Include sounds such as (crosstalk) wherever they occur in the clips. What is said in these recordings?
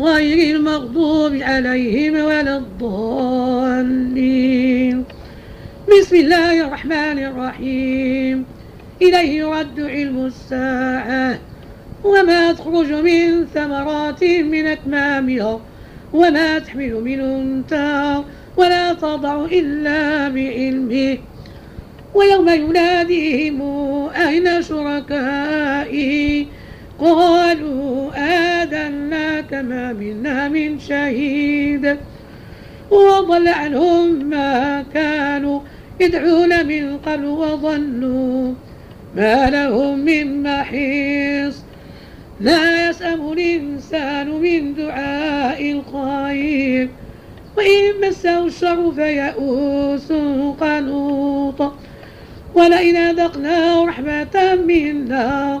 غير المغضوب عليهم ولا الضالين. بسم الله الرحمن الرحيم. إليه يرد علم الساعة. وما تخرج من ثمرات من أكمامها وما تحمل من أنثى ولا تضع إلا بعلمه. ويوم يناديهم أين شركائي قالوا آذنا كما منا من شهيد. وضل عنهم ما كانوا يدعون من قبل وظنوا ما لهم من محيص. لا يسأم الإنسان من دعاء الخير وإن مسه الشر فيئوس قنوط. ولئن أذقناه رحمة منا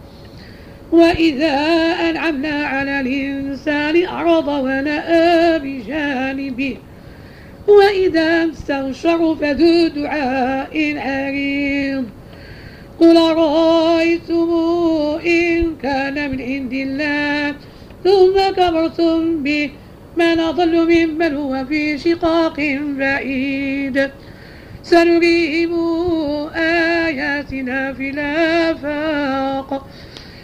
وإذا أنعمنا على الإنسان أعرض ونأى بجانبه. وإذا مسه الشر فذو دعاء عريض. قل رأيتم إن كان من عند الله ثم كفرتم به من أضل ممن هو في شقاق بعيد. سنريهم آياتنا في الآفاق.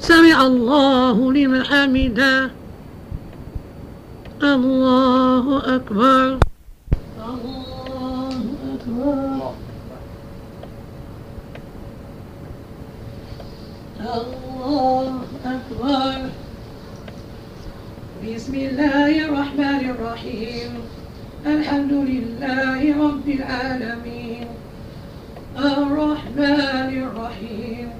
سمع الله لمن حمده. الله أكبر. الله أكبر الله أكبر بسم الله الرحمن الرحيم. الحمد لله رب العالمين. الرحمن الرحيم.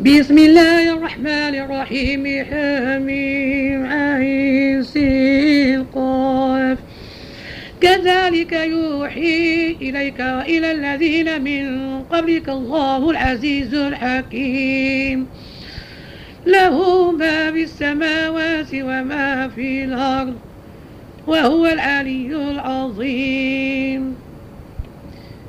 بسم الله الرحمن الرحيم حميم عين سين قاف. كذلك يوحي إليك وإلى الذين من قبلك الله العزيز الحكيم. له ما في السماوات وما في الأرض وهو العلي العظيم.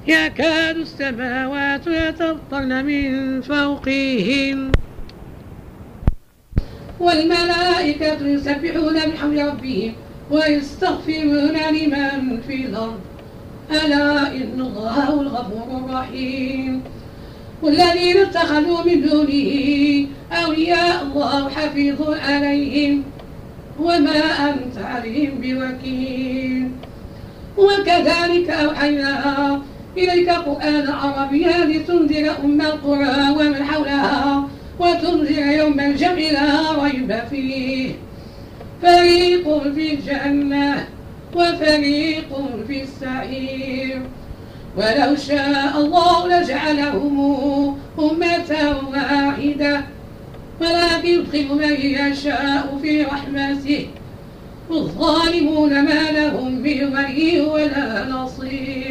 يكاد السماوات يتفطرن من فوقهن. والملائكة يسبحون بحمد ربهم ويستغفرون لمن في الأرض. ألا إن الله هو الغفور الرحيم. والذين اتخذوا من دونه أولياء الله حفيظ عليهم. وما أنت عليهم بوكيل. وكذلك أوحينا إليك قرآن عربيا لتنذر أم القرى ومن حولها وتنذر يوم الجمع لا ريب فيه. فريق في الجنة وفريق في السعير. ولو شاء الله لجعلهم أمة واحدة ولكن يدخل من يشاء في رحمته. والظالمون ما لهم من ولي ولا نصير.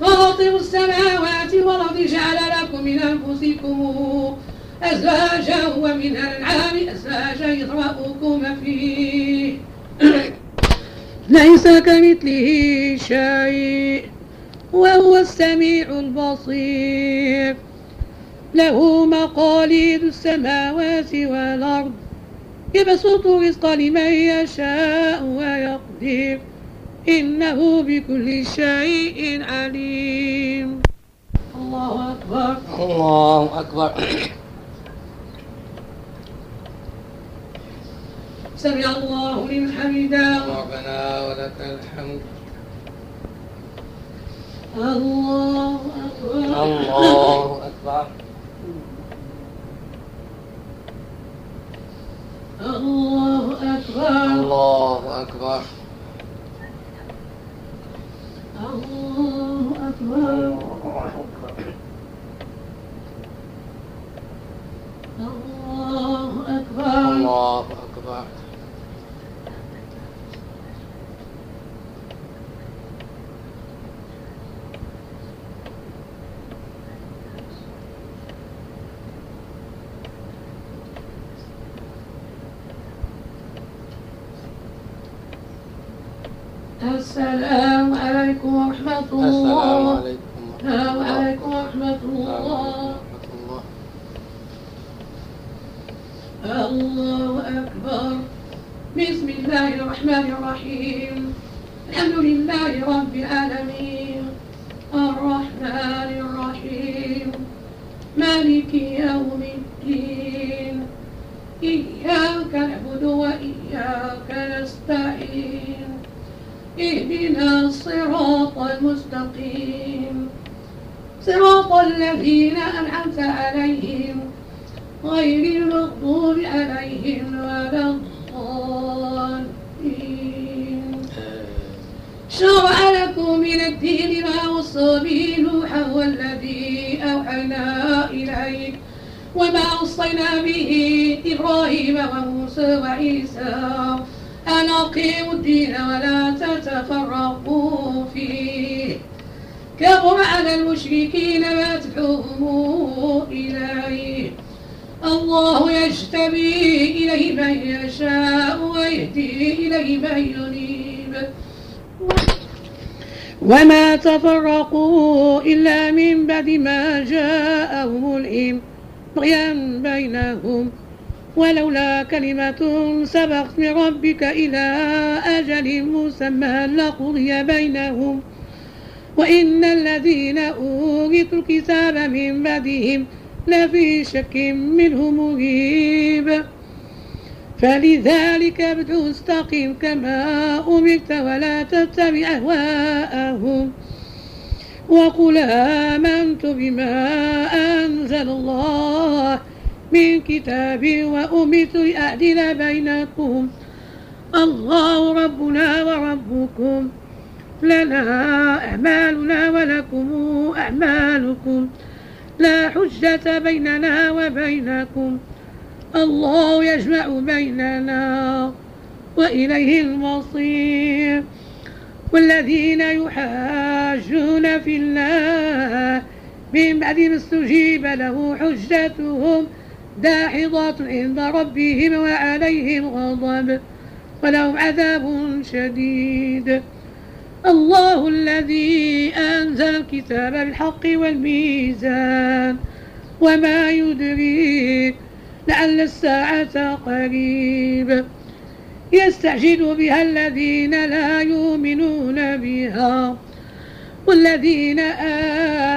فاطر السماوات والأرض جعل لكم من أنفسكم أزواجا ومن الأنعام أزواجا يضرأكم فيه. (coughs) ليس كمثله شيء وهو السميع البصير. له مقاليد السماوات والأرض يبسط الرزق لمن يشاء ويقدر. إنه بكل شيء عليم. الله أكبر. الله أكبر. سمع الله لمن حمده. ربنا ولك الحمد. الله أكبر. الله أكبر. الله أكبر. الله أكبر. الله أكبر. الله أكبر. السلام عليكم ورحمة الله. السلام عليكم ورحمة السلام الله ورحمة الله. الله أكبر. بسم الله الرحمن الرحيم. الحمد لله رب العالمين. الرحمن الرحيم. مالك يوم اهدنا الصراط المستقيم. صراط الذين أنعمت عليهم غير المغضوب عليهم ولا الضالين. شرع لكم من الدين ما وصى به نوحا والذي أوحينا إليك وما وصينا به إبراهيم وموسى وعيسى. أن أقيموا الدين ولا تتفرقوا فيه. كبر على المشركين ما تدعوهم إليه. الله يجتبي إليه من يشاء ويهدي إليه من ينيب. وما تفرقوا إلا من بعد ما جاءهم العلم بغيا بينهم ولولا كلمة سبقت من ربك إلى أجل مسمى لقضي بينهم. وإن الذين أورثوا الكتاب من بعدهم لفي شك منه مريب فلذلك ابدع استقم كما أمرت ولا تتبع أهواءهم. وقل آمنت بما أنزل الله. من كتاب وأمرت لأعدل بينكم. الله ربنا وربكم. لنا أعمالنا ولكم أعمالكم. لا حجة بيننا وبينكم. الله يجمع بيننا وإليه المصير. والذين يحاجون في الله من بعد ما استجيب له حجتهم داحضة عند ربهم وعليهم غضب ولهم عذاب شديد. الله الذي أنزل الكتاب بالحق والميزان وما يدريك لعل الساعة قريب. يستعجل بها الذين لا يؤمنون بها والذين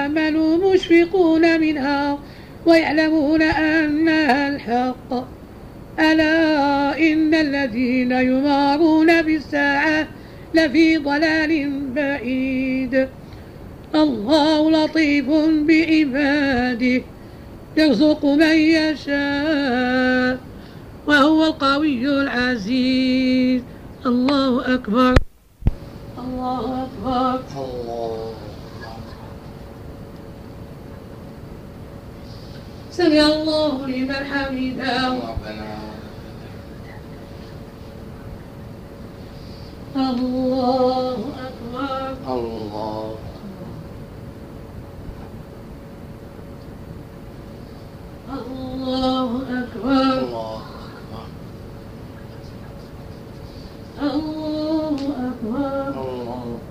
آمنوا مشفقون منها ويعلمون أنها الحق. ألا إن الذين يمارون بالساعة لفي ضلال بعيد. الله لطيف بعباده يرزق من يشاء وهو القوي العزيز. الله أكبر. الله أكبر. الله. سمع الله لمن حمده. الله أكبر. الله. الله أكبر. الله أكبر. الله أكبر. الله.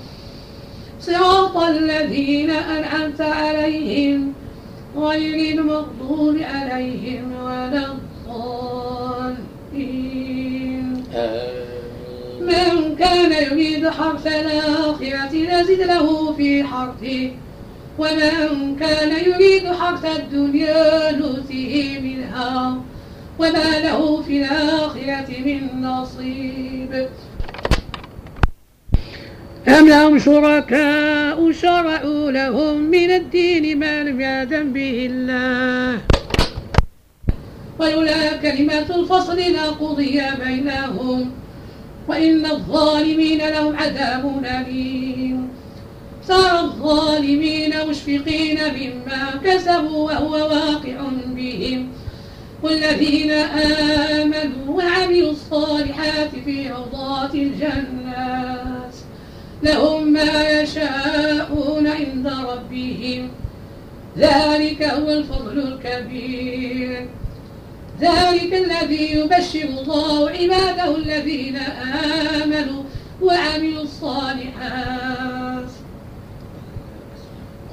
صراط الذين أنعمت عليهم غير المغضوب عليهم ولا الضالين. من كان يريد حرث الآخرة نزد له في حرثه ومن كان يريد حرث الدنيا نؤته منها وما له في الآخرة من نصيب. أم لهم شركاء شرعوا لهم من الدين ما لم يأذن به الله؟ ولولا كلمة الفصل لقضي بينهم وإن الظالمين لهم عذاب أليم. صار الظالمين مشفقين مما كسبوا وهو واقع بهم. والذين آمنوا وعملوا الصالحات في روضات الجنات لهم ما يشاءون عند ربهم. ذلك هو الفضل الكبير. ذلك الذي يبشر الله عباده الذين آمنوا وعملوا الصالحات.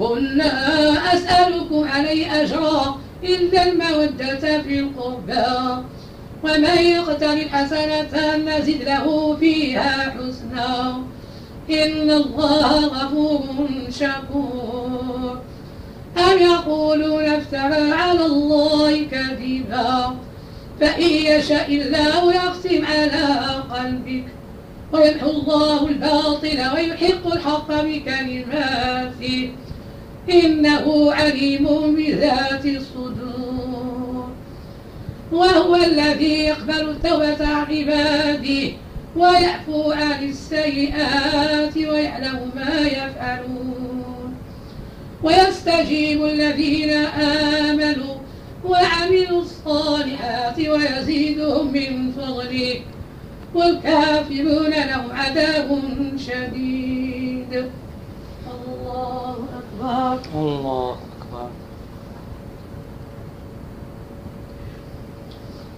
قل لا أسألكم عليه أجرا إلا المودة في القربى. ومن يقترف حسنة نزد له فيها حسنا. إن الله غفور شكور أم يقولون افترى على الله كذبا؟ فإن يشاء الله يختم على قلبك. ويمحو الله الباطل ويحق الحق بكلماته. إنه عليم بذات الصدور. وهو الذي يقبل التوبة عن عباده. ويعفو عن السيئات ويعلم ما يفعلون. ويستجيب الذين آمنوا وعملوا الصالحات ويزيدهم من فضله. والكافرون لهم عذاب شديد. الله أكبر. الله.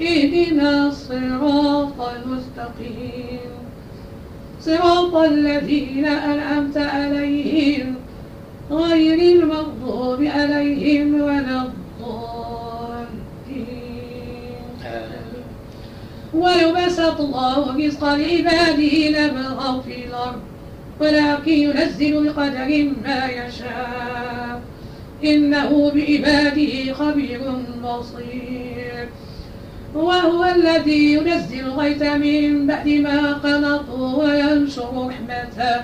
اهدنا الصراط المستقيم. صراط الذين أنعمت عليهم غير المغضوب عليهم ولا الضالين. ولو بسط الله الرزق لعباده لبغوا في الأرض ولكن ينزل بقدر ما يشاء. إنه بعباده خبير بصير. وهو الذي ينزل الغيث من بعد ما قنطوا وينشر رحمته.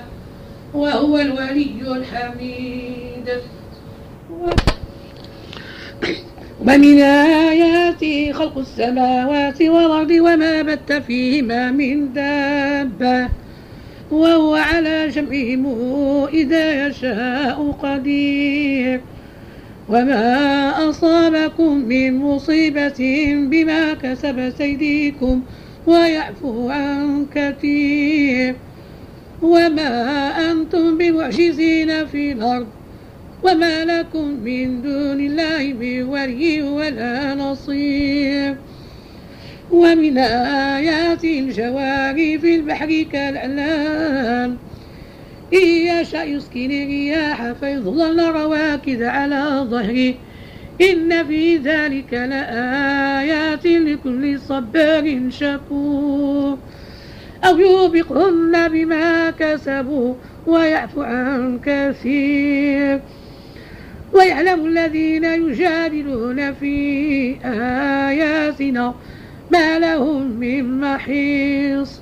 وهو الولي الحميد. ومن آياته خلق السماوات والأرض وما بت فيهما من دابة. وهو على جمعهم إذا يشاء قدير. وما أصابكم من مصيبة بما كسبت أيديكم ويعفو عن كثير. وما أنتم بمعجزين في الأرض. وما لكم من دون الله من ولي ولا نصير. ومن آيات الجواري في البحر كالأعلام إن يشأ يسكن الرياح فيظلل رواكد على ظهره. إن في ذلك لآيات لكل صبار شكور. أو يوبقهن بما كسبوا ويعفو عن كثير. ويعلم الذين يجادلون في آياتنا ما لهم من محيص.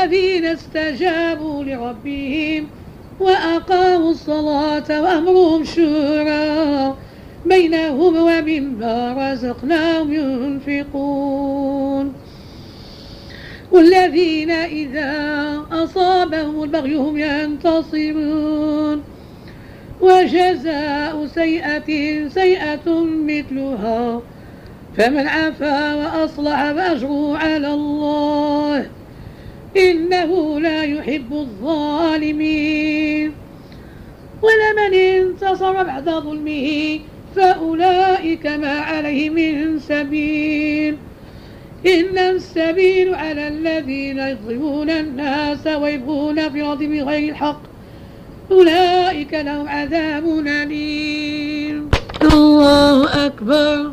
والذين استجابوا لربهم وأقاموا الصلاة وأمرهم شورى بينهم ومما رزقناهم ينفقون. والذين إذا أصابهم البغي هم ينتصرون. وجزاء سيئة سيئة مثلها فمن عفا وأصلح فأجره على الله. إنه لا يحب الظالمين. ولمن انتصر بعد ظلمه فأولئك ما عليه من سبيل. إن السبيل على الذين يظلمون الناس ويبغون في الأرض بغير الحق أولئك لهم عذاب أليم. الله أكبر.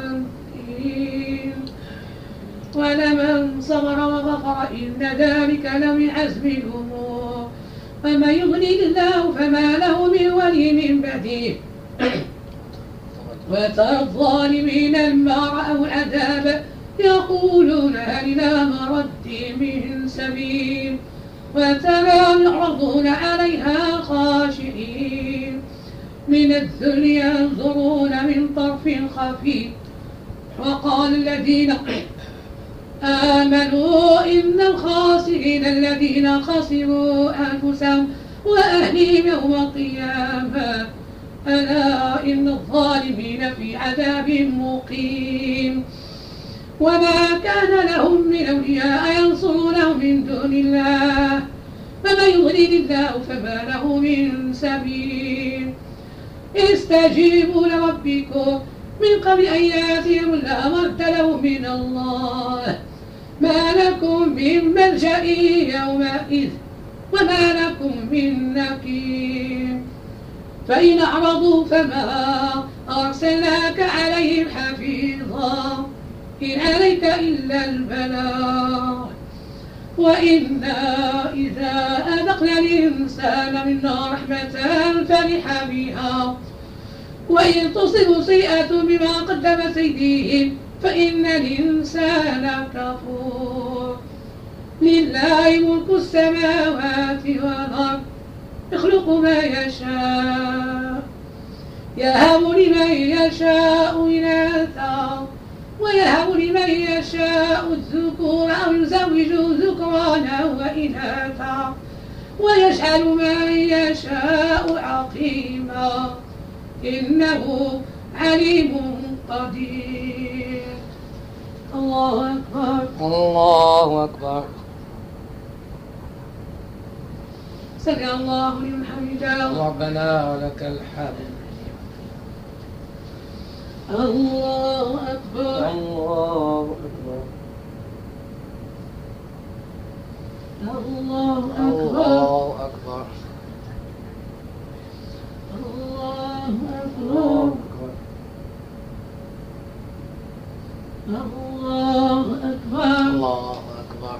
ولمن صبر وغفر إن ذلك لمن حزم الأمور. ومن يضلل الله فما له من ولي من بعده (coughs) وترى الظالمين لما رأوا العذاب يقولون هل إلى مرد من سبيل. وتراهم يعرضون عليها خاشعين. من الذل ينظرون من طرف خفي. وقال الذين آمنوا إن الخاسرين الذين خسروا أنفسهم وأهليهم يوم القيامة. ألا إن الظالمين في عذاب مقيم. وما كان لهم من أولياء ينصرونهم من دون الله. فمن يضلل الله فما له من سبيل. استجيبوا لربكم من قبل أن يأتيهم مرد له من الله. ما لكم من ملجأ يومئذ وما لكم من نكير فإن أعرضوا فما أرسلناك عليهم حفيظا. إن عليك إلا البلاغ. وإنا إذا أذقنا الإنسان منا رحمة فرح بها وإن تصب سيئة بما قدمت أيديهم فإن الإنسان كفور. لله ملك السماوات والأرض يخلق ما يشاء يهب لمن يشاء إناثا ويهب لمن يشاء الذكور أو يزوج ذكرانا وإناثا ويجعل من يشاء عقيما. إنه عليم قدير. الله أكبر. الله أكبر. سمع الله لمن حمده. ربنا ولك الحمد. الله أكبر. الله أكبر. الله أكبر. الله أكبر. الله أكبر. الله أكبر.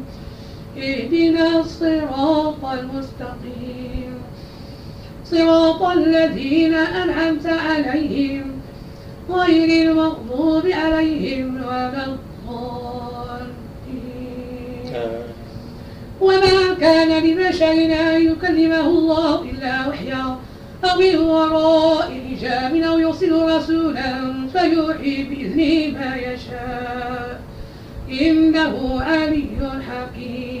اهدنا الصراط المستقيم. صراط الذين أنعمت عليهم غير المغضوب عليهم ولا الضالين. وما كان لبشر أن يكلمه الله إلا وحيا أو من وراء حجاب أو يرسل رسولا فيوحي بإذنه ما يشاء. إنه علي حكيم.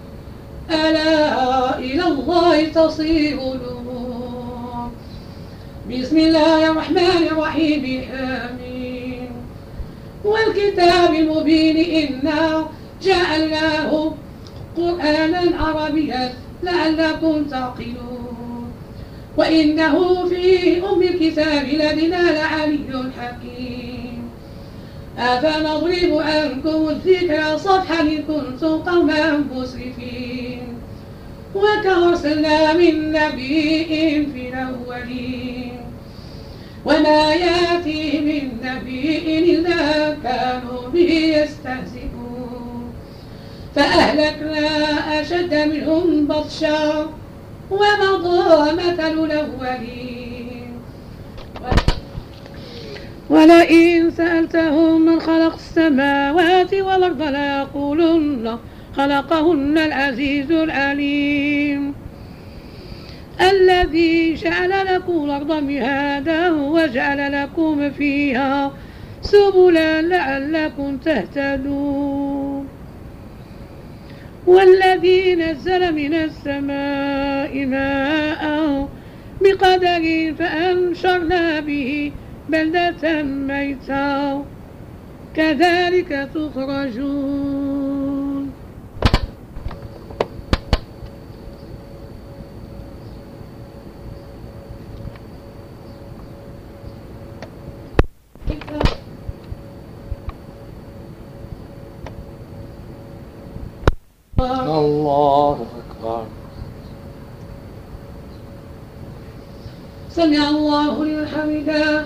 ألا إلى الله تصير بسم الله الرحمن الرحيم. آمين. والكتاب المبين إنا جعلناه قرآنا عربيا لعلكم تعقلون. وإنه في أم الكتاب لدنا لعلي حكيم. أفنضرب عنكم الذكر صفحا إن كنتم قوما مسرفين وكم أرسلنا من نبي في الأولين وما يأتي من نبي إلا كانوا به يستهزئون فأهلكنا أشد منهم بطشا ومضى مثل الأولين ولئن سألتهم من خلق السماوات والأرض ليقولن خلقهن العزيز العليم. الذي جعل لكم الأرض مهادا وجعل لكم فيها سبلا لعلكم تهتدون. والذي نزل من السماء ماء بقدر فأنشرنا به بلدة ميتا كذلك تخرجون. الله أكبر. سمع الله لمن حمده.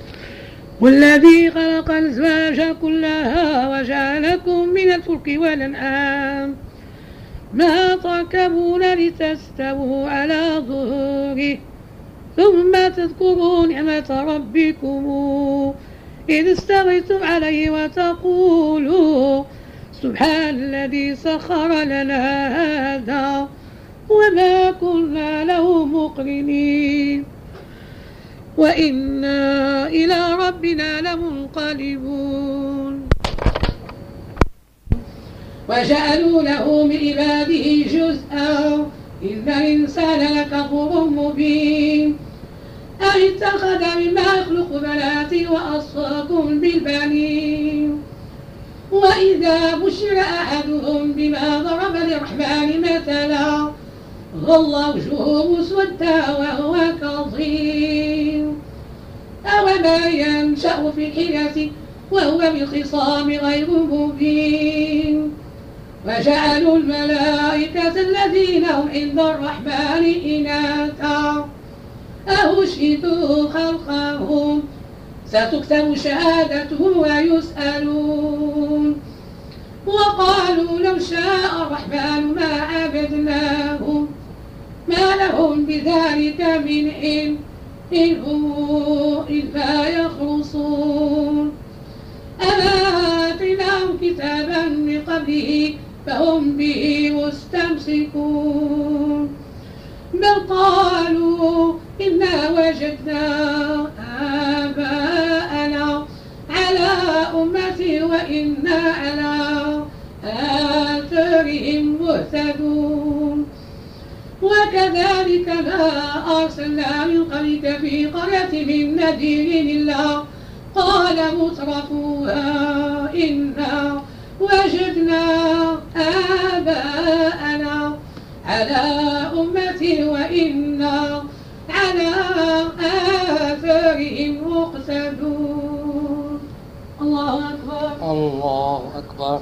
والذي خلق الأزواج كلها وجعلكم من الفلك والأنعام. ما تركبون لتستووا على ظهوره ثم تذكروا نعمة ربكم. إذ استويتم عليه وتقولوا سبحان الذي سخر لنا هذا وما كنا له مقرنين. وإنا إلى ربنا لمنقلبون. وجعلوا له من عباده جزءا. إن الإنسان لكفور مبين. أن اتخذ مما يخلق بنات وأصفاكم بالبنين. وإذا بشر أحدهم بما ضرب للرحمن مثلا ظل وجهه مسودا وهو كظيم. أوما ينشأ في الحياة وهو بالخصام غير مبين. وجعلوا الملائكة الذين هم عند الرحمن إناثا. أهشهدوا خلقهم؟ ستكتب شهادتهم ويسألون. وقالوا لو شاء الرحمن ما عبدناهم. ما لهم بذلك من علم. إن هم إلا يخرصون آتيناهم كتابا من قبله فهم به مستمسكون. بل قالوا إنا وجدنا آباءنا على أمة وإنا على آثارهم مهتدون. وكذلك ما أرسلنا من قبلك في قرية من نذير إلا قال مترفوها إنا وجدنا آباءنا على أمة وإنا على آثارهم مقتدون. الله أكبر. الله أكبر.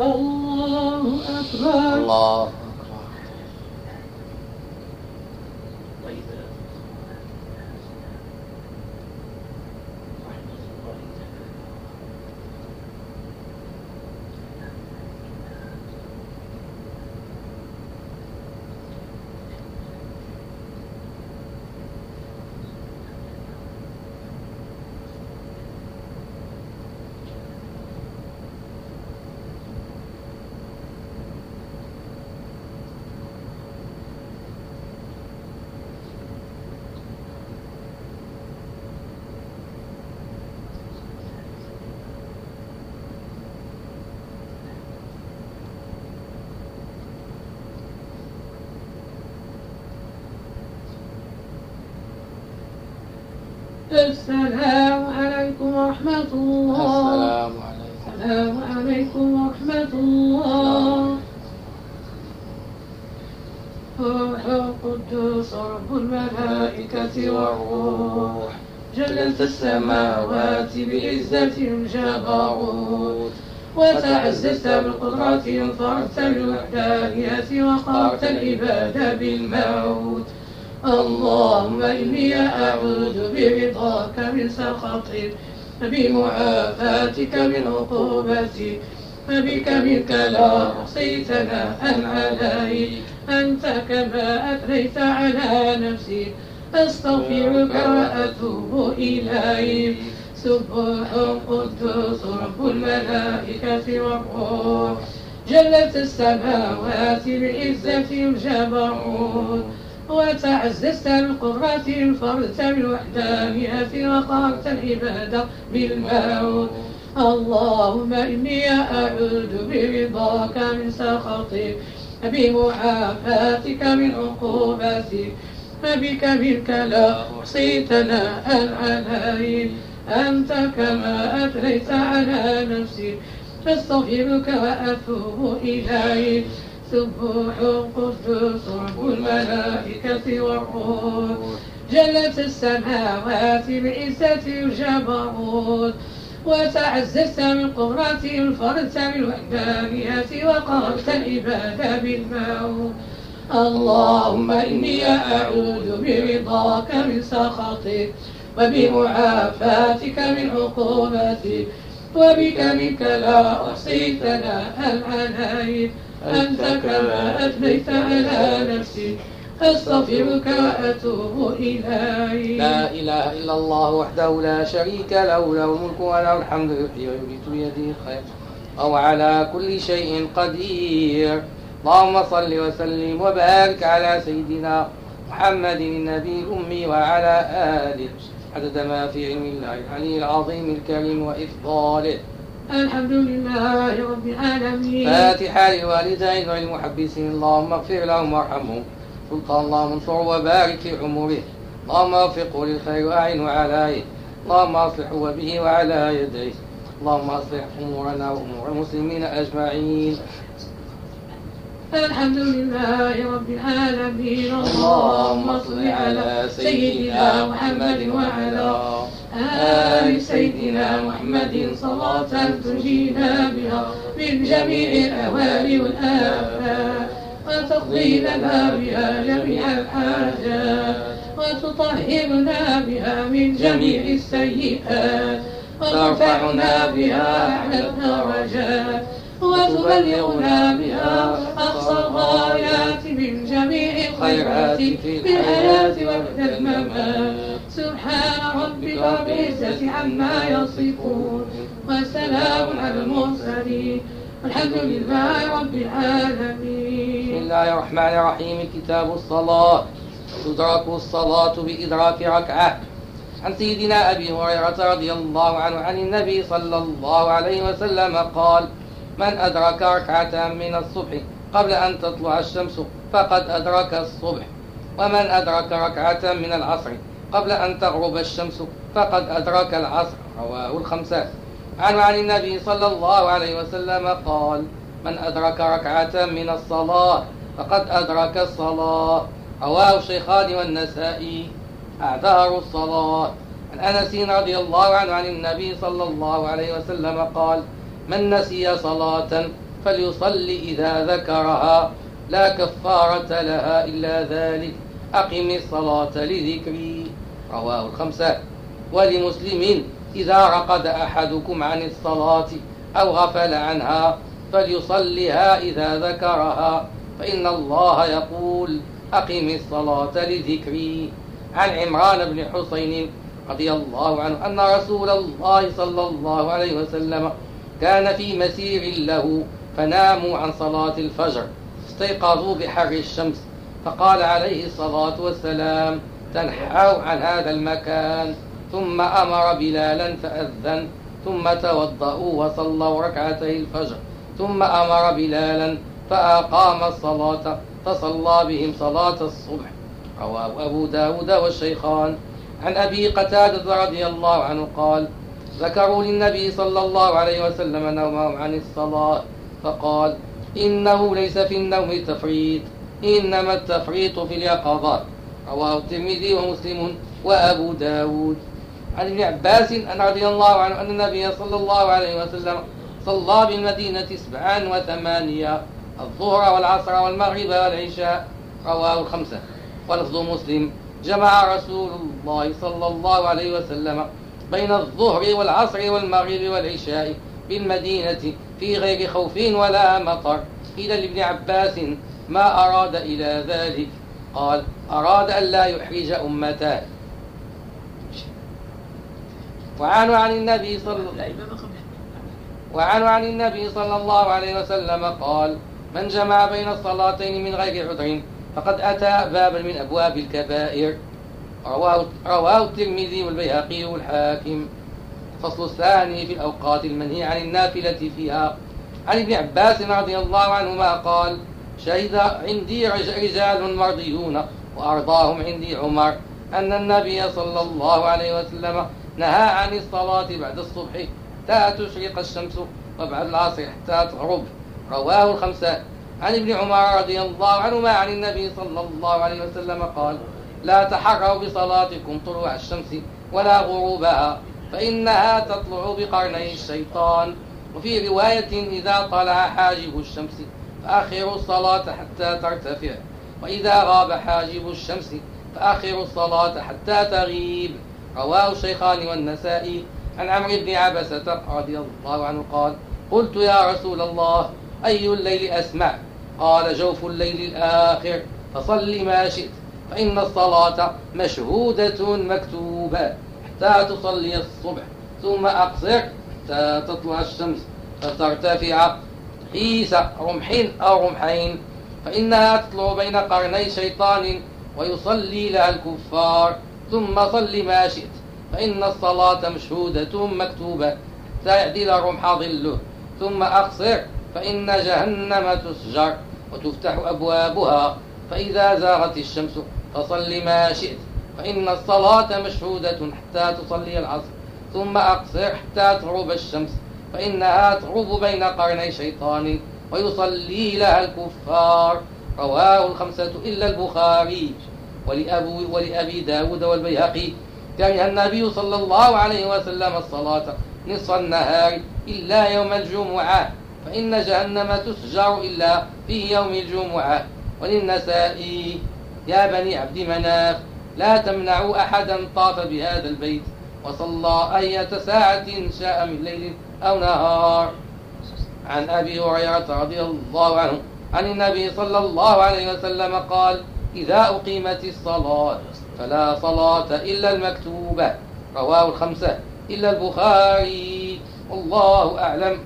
الله أكبر. الله السلام عليكم ورحمة الله. السلام عليكم. السلام عليكم ورحمة الله. روح القدوس رب الملائكة والروح. جلت السماوات بعزة الجبروت وتعززت بالقدرة انفرت بالوحدانية وقرت العباد بالموت. اللهم إني أعوذ برضاك من سخطك بمعافاتك من عقوبتك فبك منك لا أحصي ثناء عليك أنت كما أثنيت على نفسي أستغفرك وأتوب إليك. سبح قدوس رب الملائكة والروح. جلت السماوات بعزة الجبروت وتعززت بالقدرة انفرت بالوحدانية وقهرت العباد بالموت. اللهم إني أعوذ برضاك من سخطك بمعافاتك من عقوبتك فبك منك لا أحصي ثناء عليك أنت كما أثنيت على نفسي. فاستغفرك وأتوب إليك. سبوح قدوس رب الملائكة والروح. جلت السماوات بعزة الجبروت. وتعززت من قدرة الفرد بالوحدانية وقهرت العباد بالموت. اللهم إني أعوذ برضاك من سخطك وبمعافاتك من عقوبتك. وبك منك لا أحصي ثناء عليك أنت كما أثنيت على نفسي أستغفرك وأتوب إليك لا إله إلا الله وحده لا شريك له له الملك وله الحمد يحيي ويميت بيده الخير. وهو على كل شيء قدير. اللهم صل وسلم وبارك على سيدنا محمد النبي الأمي وعلى آله. عدد ما في علم الله العلي العظيم الكريم وإفضاله. الحمد لله رب العالمين. فاتحة للوالدين وللمحبسين اللهم اغفر لهم وارحمهم. سلطان اللهم انصر وبارك في عمره. اللهم وفقه للخير وأعنه عليه. اللهم أصلحه به وعلى يديه. اللهم أصلح أمورنا وأمور المسلمين أجمعين. الحمد لله رب العالمين. اللهم صل على سيدنا محمد وعلى آل سيدنا محمد صلاة تنجينا بها من جميع الأهوال والآفات. وتقضي لنا بها جميع الحاجات. وتطهرنا بها من جميع السيئات. وترفعنا بها أعلى الدرجات. وتبلغنا بها أقصى الغايات من جميع الخيرات في الحياة وبعد الممات. سبحان ربك رب العزة عما يصفون. وسلام على المرسلين. الحمد لله رب بسم العالمين الله الرحمن الرحيم. كتاب الصلاة. تدرك الصلاة بإدراك ركعة. عن سيدنا أبي هريرة رضي الله عنه عن النبي صلى الله عليه وسلم قال من أدرك ركعة من الصبح قبل أن تطلع الشمس فقد أدرك الصبح. ومن أدرك ركعة من العصر قبل أن تغرب الشمس فقد أدرك العصر. رواه الخمسة. عن عن النبي صلى الله عليه وسلم قال من أدرك ركعة من الصلاة فقد أدرك الصلاة رواه الشيخان والنسائي. أعتهر الصلاة. عن أنس رضي الله عنه عن النبي صلى الله عليه وسلم قال من نسي صلاة فليصلي إذا ذكرها لا كفارة لها إلا ذلك. أقم الصلاة لذكري. رواه الخمسة. ولمسلم إذا رقد أحدكم عن الصلاة أو غفل عنها فليصلها إذا ذكرها فإن الله يقول أقم الصلاة لذكري. عن عمران بن حسين رضي الله عنه أن رسول الله صلى الله عليه وسلم كان في مسير له فناموا عن صلاة الفجر استيقظوا بحر الشمس فقال عليه الصلاة والسلام تنحوا عن هذا المكان. ثم أمر بلالا فأذن ثم توضأوا وصلوا ركعتي الفجر ثم أمر بلالا فأقام الصلاة فصلى بهم صلاة الصبح. رواه أبو داود والشيخان. عن أبي قتادة رضي الله عنه قال ذكروا للنبي صلى الله عليه وسلم نومهم عن الصلاة فقال إنه ليس في النوم تفريط إنما التفريط في اليقظة. رواه الترمذي ومسلم وأبو داود. عن ابن عباس أن رضي الله عنه أن النبي صلى الله عليه وسلم صلى بالمدينة سبعا وثمانية الظهر والعصر والمغرب والعشاء. رواه الخمسة. ولفظ مسلم جمع رسول الله صلى الله عليه وسلم بين الظهر والعصر والمغرب والعشاء بالمدينة في غير خوف ولا مطر. قيل لابن عباس ما أراد إلى ذلك؟ قال أراد أن لا يحرج أمته. وعن عن النبي صلى وعن عن النبي صلى الله عليه وسلم قال من جمع بين الصلاتين من غير عذر فقد أتى بابا من أبواب الكبائر. رواه, رواه الترمذي والبيهقي والحاكم. الفصل الثاني في الأوقات المنهي عن النافلة فيها. عن ابن عباس رضي الله عنهما قال شهد عندي رجال مرضيون وأرضاهم عندي عمر أن النبي صلى الله عليه وسلم نهى عن الصلاة بعد الصبح حتى تشرق الشمس وبعد العصر حتى تغرب. رواه الخمسة. عن ابن عمر رضي الله عنهما عن النبي صلى الله عليه وسلم قال لا تحروا بصلاتكم طلوع الشمس ولا غروبها فإنها تطلع بقرني الشيطان. وفي رواية إذا طلع حاجب الشمس فأخروا الصلاة حتى ترتفع وإذا غاب حاجب الشمس فأخروا الصلاة حتى تغيب. رواه الشيخان والنسائي عن عمرو بن عبسة رضي الله عنه قال قلت يا رسول الله أي الليل أسمع؟ قال جوف الليل الآخر فصل ما شئت. فإن الصلاة مشهودة مكتوبة حتى تصلي الصبح ثم أقصر حتى تطلع الشمس فترتفع قيس رمح أو رمحين فإنها تطلع بين قرني شيطان ويصلي لها الكفار ثم صل ما شئت فإن الصلاة مشهودة مكتوبة حتى يعدل الرمح ظله ثم أقصر فإن جهنم تسجر وتفتح أبوابها فإذا زاغت الشمس فصل ما شئت. فإن الصلاة مشهودة حتى تصلي العصر ثم أقصر حتى تغرب الشمس فإنها تغرب بين قرني شيطان ويصلي لها الكفار. رواه الخمسة إلا البخاري. ولأبو ولأبي داود والبيهقي. كره النبي صلى الله عليه وسلم الصلاة نصف النهار إلا يوم الجمعة فإن جهنم تسجر إلا في يوم الجمعة. وللنسائي يا بني عبد مناف لا تمنعوا أحدا طاف بهذا البيت وصلى أية ساعة شاء من ليل أو نهار. عن أبي هريرة رضي الله عنه عن النبي صلى الله عليه وسلم قال إذا أقيمت الصلاة فلا صلاة إلا المكتوبة رواه الخمسة إلا البخاري والله أعلم.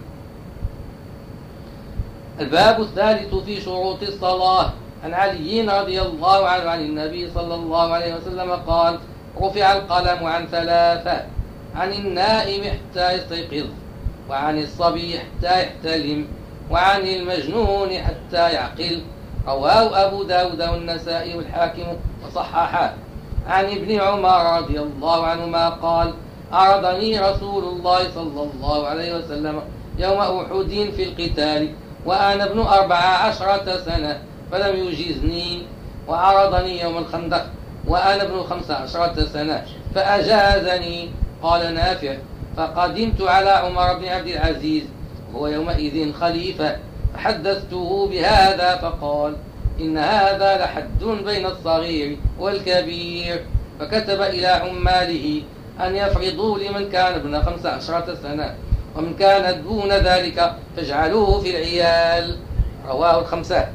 الباب الثالث في شروط الصلاة. عن علي رضي الله عنه عن النبي صلى الله عليه وسلم قال رفع القلم عن ثلاثة عن النائم حتى يستيقظ وعن الصبي حتى يحتلم وعن المجنون حتى يعقل. رواه أبو داود والنسائي والحاكم وصححه. عن ابن عمر رضي الله عنهما قال أعرضني رسول الله صلى الله عليه وسلم يوم أحد في القتال وأنا ابن أربع عشرة سنة. فلم يجيزني وعرضني يوم الخندق وأنا ابن خمس عشرة سنة فأجازني. قال نافع فقدمت على عمر بن عبد العزيز وهو يومئذ خليفة فحدثته بهذا فقال إن هذا لحد بين الصغير والكبير. فكتب إلى عماله أن يفرضوا لمن كان ابن خمس عشرة سنة ومن كان دون ذلك فاجعلوه في العيال. رواه الخمسة.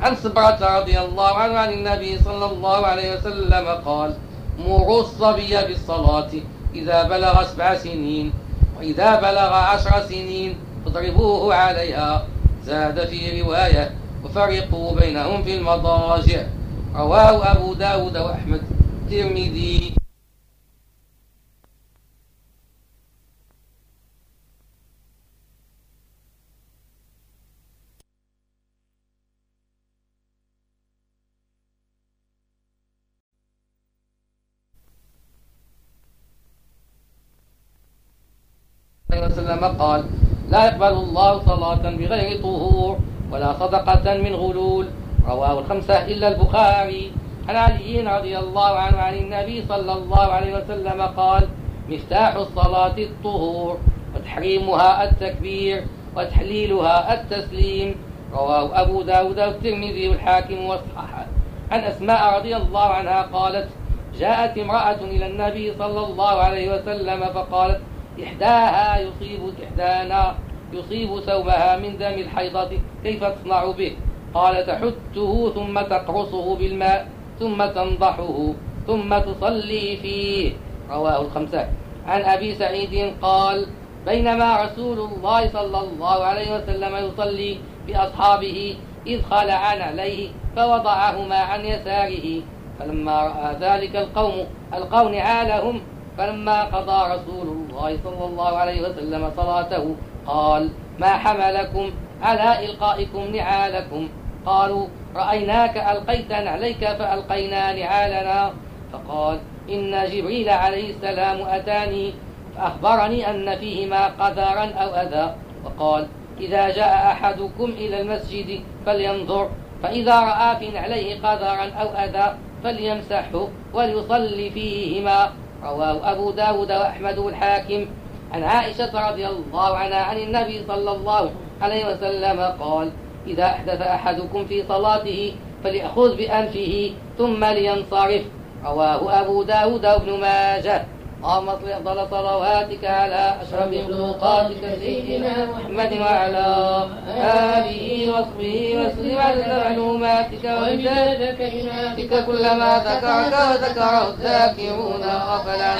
عن سبرة رضي الله عنه عن النبي صلى الله عليه وسلم قال مروا الصبي بالصلاة إذا بلغ سبع سنين وإذا بلغ عشر سنين فاضربوه عليها. زاد في رواية وفرقوا بينهم في المضاجع. رواه أبو داود وأحمد الترمذي عليه وسلم قال لا يقبل الله صلاة بغير طهور ولا صدقة من غلول. رواه الخمسة إلا البخاري. عن علي رضي الله عنه عن النبي صلى الله عليه وسلم قال مفتاح الصلاة الطهور وتحريمها التكبير وتحليلها التسليم. رواه أبو داود والترمذي والحاكم والصحاح. عن أسماء رضي الله عنها قالت جاءت امرأة إلى النبي صلى الله عليه وسلم فقالت إحداها يصيب إحدانا يصيب ثوبها من دم الحيضة كيف تصنع به؟ قال تحته ثم تقرصه بالماء ثم تنضحه ثم تصلي فيه. رواه الخمسة. عن أبي سعيد قال بينما رسول الله صلى الله عليه وسلم يصلي بأصحابه إذ خلع عليه فوضعهما عن يساره فلما رأى ذلك القوم ألقوا نعالهم فلما قضى رسول الله صلى الله عليه وسلم صلاته قال ما حملكم على إلقائكم نعالكم؟ قالوا رأيناك ألقيت نعليك فألقينا نعالنا فقال إن جبريل عليه السلام أتاني فأخبرني أن فيهما قذرا أو أذى وقال إذا جاء أحدكم إلى المسجد فلينظر فإذا رأى في نعليه قذرا أو أذى فليمسحه وليصلي فيهما رواه أبو داود وأحمد الحاكم عن عائشة رضي الله عنها عن النبي صلى الله عليه وسلم قال إذا أحدث أحدكم في صلاته فليأخذ بأنفه ثم لينصرف. رواه أبو داود وابن ماجه. اللهم افضل صلواتك على أشرف مخلوقاتك سيدنا محمد وعلى آله وصحبه وسلم على معلوماتك وامداد كلماتك كلما ذكرك وذكره الذاكرون غفل عن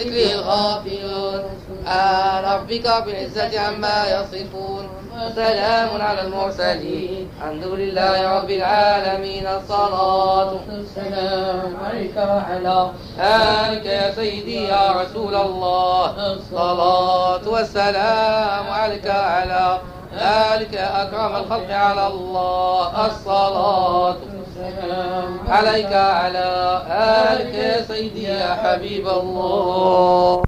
ذكره الغافلون. سبحان ربك رب العزة عما يصفون. وسلام على المرسلين. الحمد لله رب العالمين. الصلاة السلام عليك وعلى آلك يا سيدي يا رسول الله. الصلاة والسلام عليك على يا أكرم الخلق على الله. الصلاة عليك على آلك يا سيدي يا حبيب الله.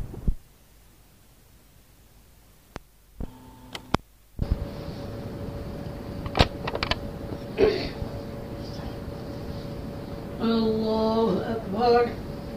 الله أكبر.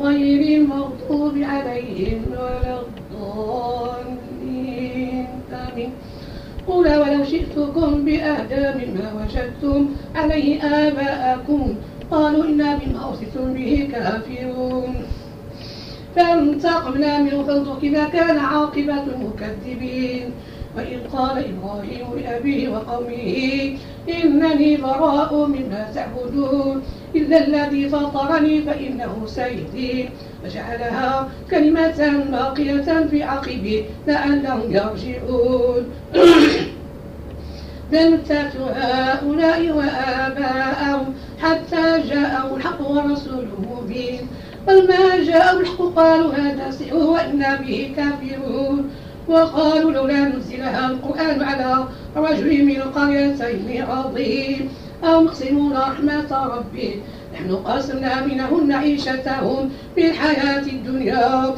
غير المغضوب عليهم ولا الضالين. آمين. قل ولو جئتكم بأهدى مما وجدتم عليه آباءكم؟ قالوا إنا بما أرسلتم به كافرون. فانتقمنا منه فانظر كيف كان عاقبة المكذبين. وإذ قال إبراهيم لأبيه وقومه إنني براء مما تعبدون إلا الذي فطرني فإنه سيهدين. فجعلها كلمة باقية في عقبه لعلهم يرجعون. (clears throat) بل هؤلاء وآباءهم حتى جاءهم الحق ورسول مبين ولما جاءهم الحق قالوا هذا سحر وإنا به كافرون. وقالوا لولا نزل هذا القرآن على رجل من القريتين عظيم. أو يقسمون رحمة ربه نحن قسمنا بينهم معيشتهم في الحياة الدنيا.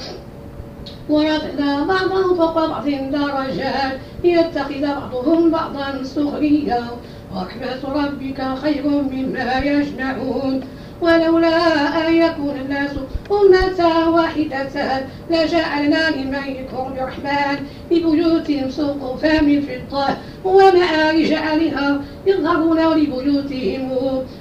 ورفعنا بعضهم فوق بعض درجات ليتخذ بعضهم بعضا سخريا. ورحمة ربك خير مما يجمعون. ولولا أن يكون الناس أمة واحدة لجعلنا لمن يكفر بالرحمن لبيوتهم سقفا من فضة ومعارج عليها يظهرون لبيوتهم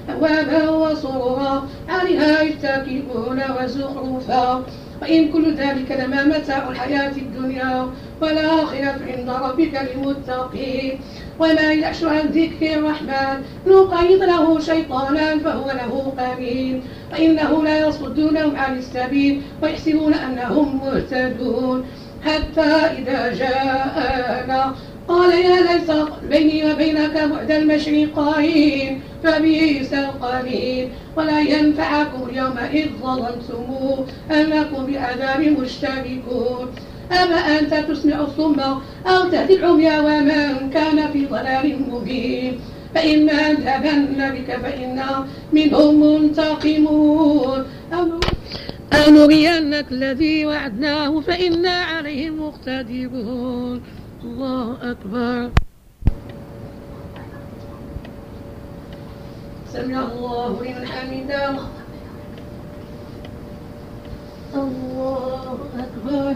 أبوابا وسررا عليها يتكئون وزخرفا. وإن كل ذلك لما متاع الحياة الدنيا والآخرة عند ربك للمتقين. وما يعش عن ذكر الرحمن نقيض له شيطانا فهو له قرين فإنه لا يصدونهم عن السبيل ويحسبون أنهم مهتدون حتى إذا جاءنا قال يا ليس بيني وبينك بعد المشرقين فبئس القرين ولا ينفعكم اليوم إذ ظلمتم أنكم بعذاب مشتركون أما أنت تسمع الصم أو تهدي العمي ومن كان في ضلال مبين. فإما نذهبن بك فإنا منهم منتقمون. أو نرينك الذي وعدناه فإنا عليهم مقتدرون. الله أكبر. سمع الله لمن حمده. الله أكبر.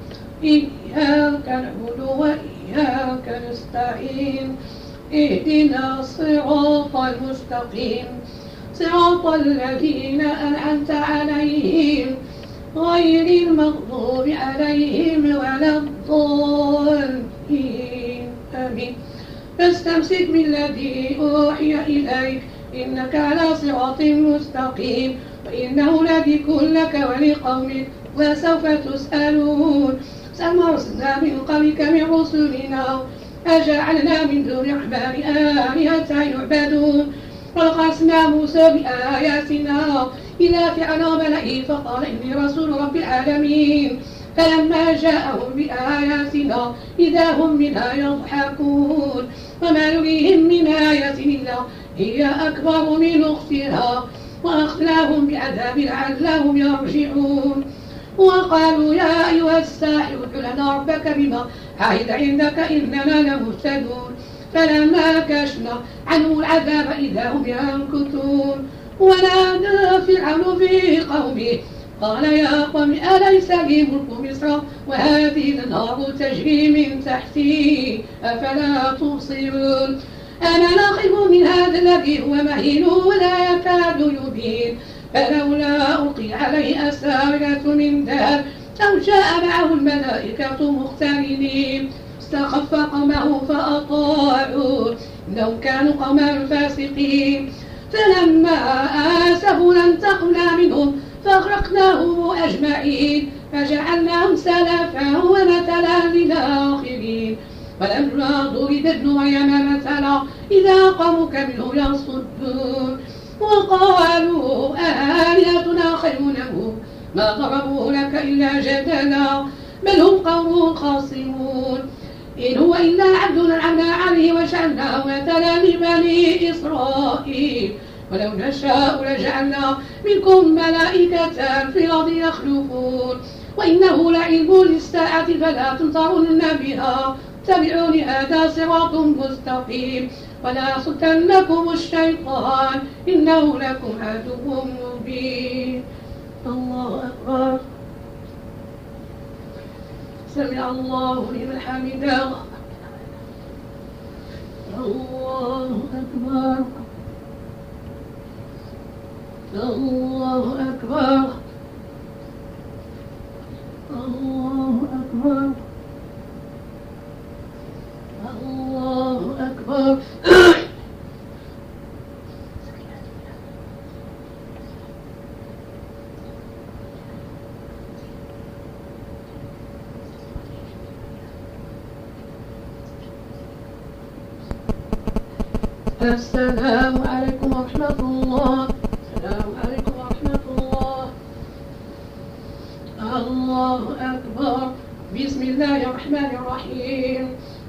إياك نعبد وإياك نستعين. اهدنا الصراط المستقيم. صراط الذين أنعمت عليهم. غير المغضوب عليهم ولا الضالين. آمين. فاستمسك بالذي أوحي إليك. إنك على صراط مستقيم. وإنه لذكر لك ولقومك. وسوف تسألون. ثم أرسلنا من قبلك من رسلنا أجعلنا من دون الرحمن آلهة يعبدون ولقسنا موسى بآياتنا إلى فرعون وملئه فقال إني رسول رب العالمين فلما جاءهم بآياتنا إذا هم منها يضحكون وما نريهم من آية إلا هي أكبر من أختها وأخلاهم بعذاب لعلهم يرجعون وقالوا يا أيها الساحر ادع لنا ربك بما عهد عندك إننا لمهتدون. فلما كشنا عنه العذاب إذا هم ينكثون. ونادى فرعون في قومه. قال يا قوم أليس لي ملك مصر؟ وهذه النار تجري من تحتي. أفلا تبصرون؟ أنا ناخذ من هذا الذي هو مهين ولا يكاد يبين. فلولا ألقي عليه أساورة من ذهب أو جاء معه الملائكة مختلين استخف قومه فأطاعوا إنهم كانوا قوما فاسقين فلما آسفوا انتقمنا منهم فأغرقناهم أجمعين. فجعلناهم سلفا ومثلا للآخرين. ولما ضرب ابن مريم مثلا إذا قومك منه يصدون وقالوا آلهتنا خير له. ما ضربوه لك إلا جدلا. بل هم قوم خاصمون. إن هو إلا عبد أنعمنا عليه وجعلناه مثلا لبني إسرائيل. ولو نشاء لجعلنا منكم ملائكة في الأرض يخلفون. وإنه لعلم للساعة فلا تمترن بها. اتبعوني هذا صراط مستقيم. ولا يصدنكم الشيطان إنه لكم عدو مبين. الله أكبر. سمع الله لمن حمده. الله أكبر. الله أكبر. الله أكبر. الله أكبر. السلام عليكم ورحمة الله. السلام عليكم ورحمة الله. الله أكبر. بسم الله الرحمن الرحيم.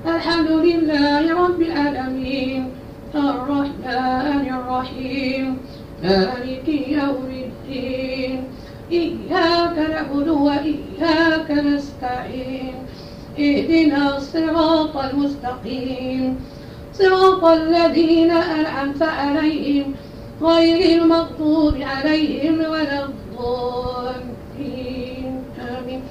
الحمد لله رب العالمين الرحمن الرحيم مالك يوم الدين إياك نعبد وإياك نستعين اهدنا الصراط المستقيم صراط الذين أنعمت عليهم غير المغضوب عليهم ولا الضالين آمين.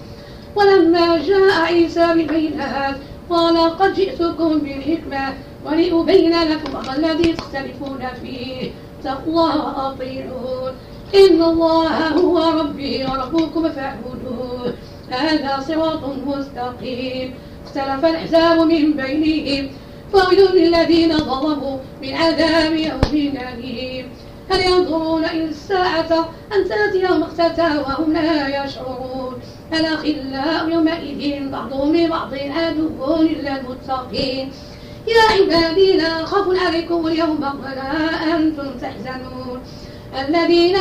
ولما جاء عيسى بالبينات قال قد جئتكم بالحكمة ولأبين لكم الذي تختلفون فيه. اتقوا الله وأطيعون إن الله هو ربي وربكم فاعبدوه هذا صراط مستقيم. اختلف الأحزاب من بينهم. فويل للذين ظلموا من عذاب يوم أليم. هل ينظرون إلى الساعة أن تأتيهم اختتى وهم لا يشعرون. الأخلاء يومئذ بعضهم لبعض عدو إلا المتقين. يا عبادي لا خوف عليكم اليوم ولا أنتم تحزنون. الذين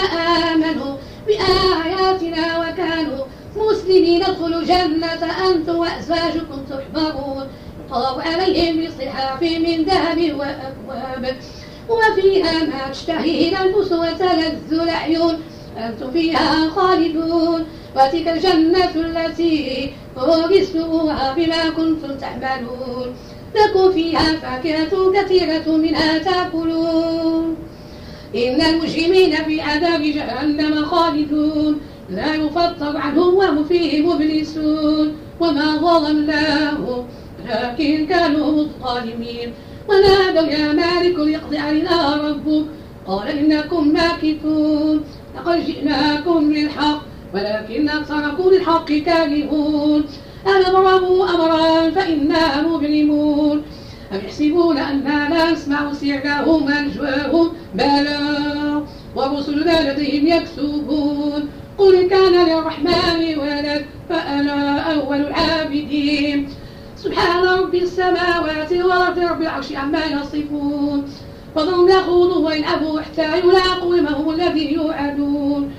آمنوا بآياتنا وكانوا مسلمين ادخلوا جنة أنتم وأزواجكم تحبرون. يطاف عليهم بصحاف من ذهب وأكواب وفيها ما تشتهيه الأنفس وتلذ الأعين. أنتم فيها خالدون. وتلك الجنة التي أورثتموها بما كنتم تعملون. لكم فيها فاكهة كثيرة منها تأكلون. إن المجرمين في عذاب جهنم خالدون. لا يفطر عنهم وهم فيه مبلسون. وما ظلمناهم لكن كانوا الظالمين ونادوا يا مالك ليقضي علينا ربك. قال إنكم ماكثون. لقد جئناكم للحق ولكن أكثركم للحق كارهون أم أمروا أمرا فإنا مبلمون أم يحسبون أنا لا نسمع سرهم ونجواهم بلى ورسلنا لديهم يكسبون. قل كان للرحمن ولد فأنا أول العابدين. سبحان رب السماوات والأرض رب العرش عما يصفون. فضل يخوضوا ويلعبوا حتى يلاقوا هو الذي يوعدون.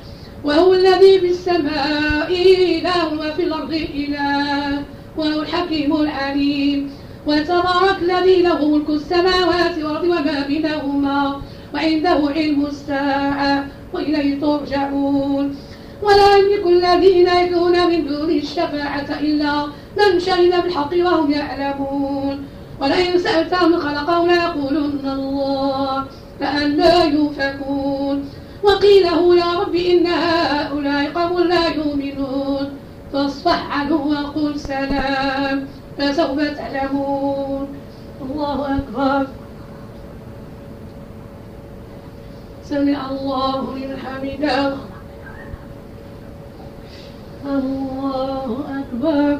وهو الذي في السماء إله وفي الأرض إله وهو الحكيم العليم. وتبارك الذي له ملك السماوات والأرض وما بينهما وعنده علم الساعة وإليه ترجعون. ولا يملك الذين يدعون من دون الشفاعة إلا من شهد بالحق وهم يعلمون. ولئن سألتهم خلقهم ليقولن الله فأنا يؤفكون. وقيله يا رب إن هؤلاء قوم لا يؤمنون. فاصفح عنه وقل سلام فسوف تعلمون الله أكبر. سمع الله لمن حمده. الله أكبر.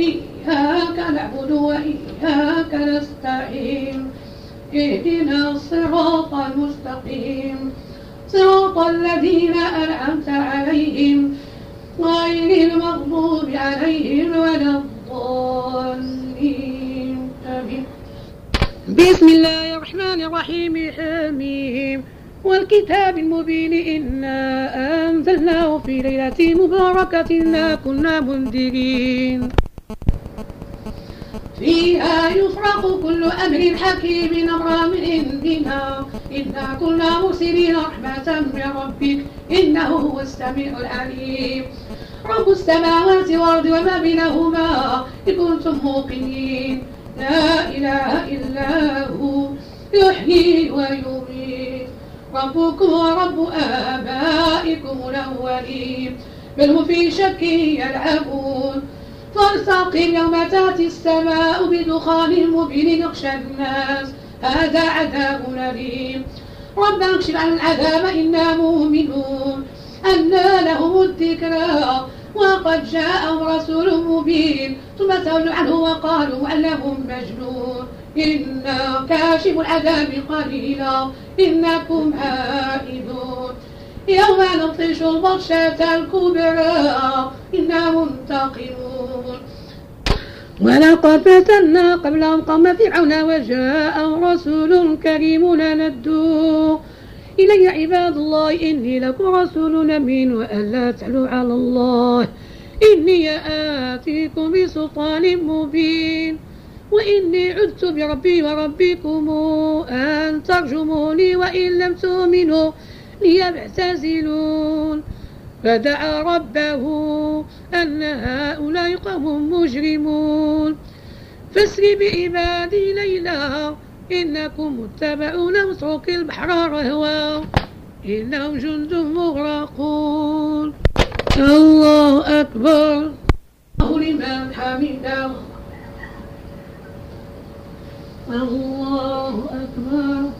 إياك نعبد وإياك نستعين. اهدنا الصراط المستقيم. صراط الذين أنعمت عليهم. غير المغضوب عليهم ولا الضالين. آمين. بسم الله الرحمن الرحيم. حميم. والكتاب المبين. إنا أنزلناه في ليلة مباركة. إنا كنا منذرين. فيها يفرق كل أمر حكيم أمرا من عندنا. إنا كنا مرسلين رحمة من ربك إنه هو السميع العليم. رب السماوات والأرض وما بينهما إن كنتم موقنين. لا إله إلا هو يحيي ويميت. ربكم ورب آبائكم الأولين بل هم في شك يلعبون. فارتقب يوم تأتي السماء بدخان مبين يخشى الناس. هذا عذاب أليم. ربنا اكشف عن العذاب إنا مؤمنون. أنى لهم الذكرى وقد جاءهم رسول مبين. ثم تولوا عنه وقالوا أنهم مجنون. إنا كاشف العذاب قليلا. إنكم عائدون يوم نبطش البطشة الكبرى. إنا منتقمون. ولقد فتنا قبلهم قوم فرعون وجاءهم رسول كريم ندوا إلي عباد الله إني لكم رسول أمين وألا تعلوا على الله. إني آتيكم بسلطان مبين وإني عدت بربي وربكم أن ترجموني وإن لم تؤمنوا لي فاعتزلون فدعا ربه أن هؤلاء قوم مجرمون. فاسر بعبادي ليلا إنكم متبعون واترك البحر رهوا إنهم جند مغرقون. الله أكبر. الله لمن حمده. الله أكبر.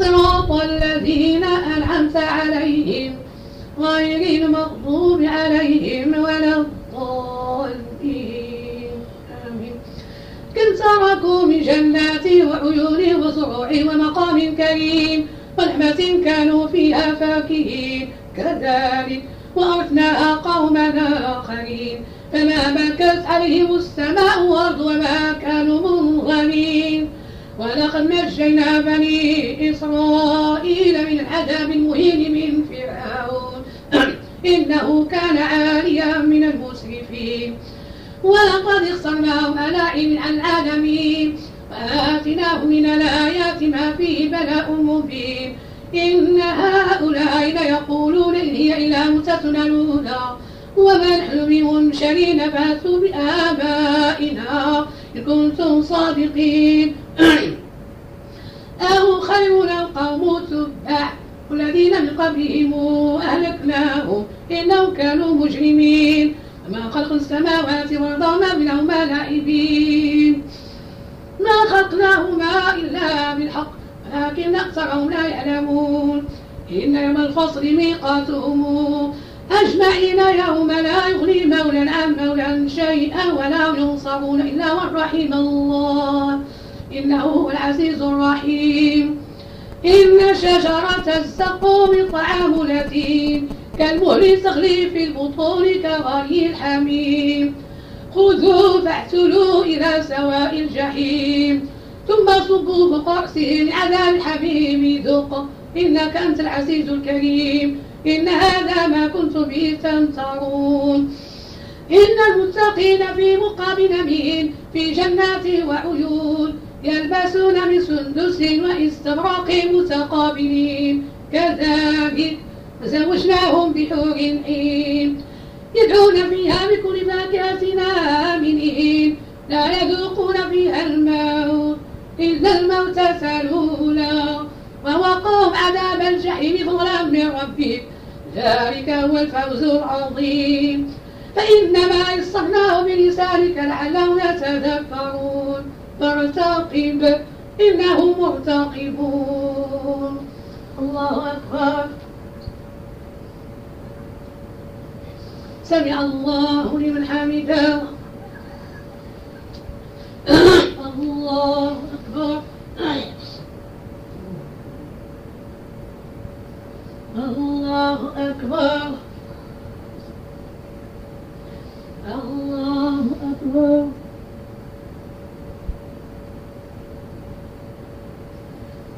صراط الذين أنعمت عليهم غير المغضوب عليهم ولا الضالين. آمين. كم تركوا من جنات وعيون وزروع ومقام كريم ونعمة كانوا فيها فاكهين. كذلك وأرثناها قوما آخرين. فما بكت عليهم السماء والأرض وما كانوا منغنين. ولقد نجينا بني إسرائيل من العذاب المهين من فرعون. (clears throat) إنه كان عاليا من المسرفين. ولقد اخترناهم على العالمين. وآتناه من الآيات ما فيه بلاء مبين. إن هؤلاء ليقولون إن هي إلا متتنا الأولى. وما نحن بمنشرين فأتوا بآبائنا إن كنتم صادقين. (coughs) أو خير القوم تبع والذين من قبلهم أهلكناهم. إنهم كانوا مجرمين. وما خلق السماوات والأرض وما بينهما لاعبين ما خلقناهما إلا بالحق ولكن أكثرهم لا يعلمون. إن يوم الفصل ميقاتهم. أجمعين يوم لا يغني مولا عن مولا شيئا ولا ينصرون إلا من رحم الله. إنه هو العزيز الرحيم. إن شجرة الزقوم طعام اليتيم كالمهل تغلي في البطون كغلي الحميم. خذوه فاعتلوه إلى سواء الجحيم. ثم صبوا فوق رأسه من عذاب الحميم. ذق إنك أنت العزيز الكريم. إن هذا ما كنت به تمترون. إن المتقين في مقام نمين في جنات وعيون. يلبسون من سندس واستبرق متقابلين. كذلك فزوجناهم بحور عين. يدعون فيها بكل فاكهة آمنين. لا يذوقون فيها الموت إلا الموتة الأولى. ووقوهم عذاب الجحيم فضلا من ربك ذلك هو الفوز العظيم. فإنما يسرناه بلسانك لعلهم يتذكرون. فارتقب إنهم مرتقبون. الله أكبر. سمع الله لمن حمده. الله أكبر. الله أكبر. الله أكبر.